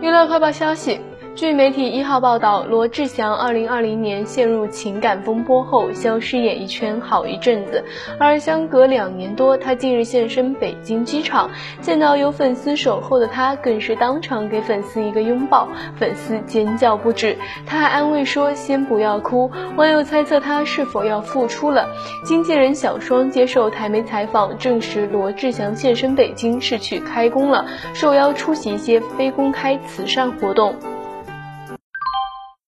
娱乐快报消息。据媒体一号报道，罗志祥2020年陷入情感风波后，消失演艺圈好一阵子。而相隔两年多，他近日现身北京机场，见到有粉丝守候的他，更是当场给粉丝一个拥抱，粉丝尖叫不止。他还安慰说：“先不要哭。”网友猜测他是否要复出了。经纪人小双接受台媒采访，证实罗志祥现身北京是去开工了，受邀出席一些非公开慈善活动。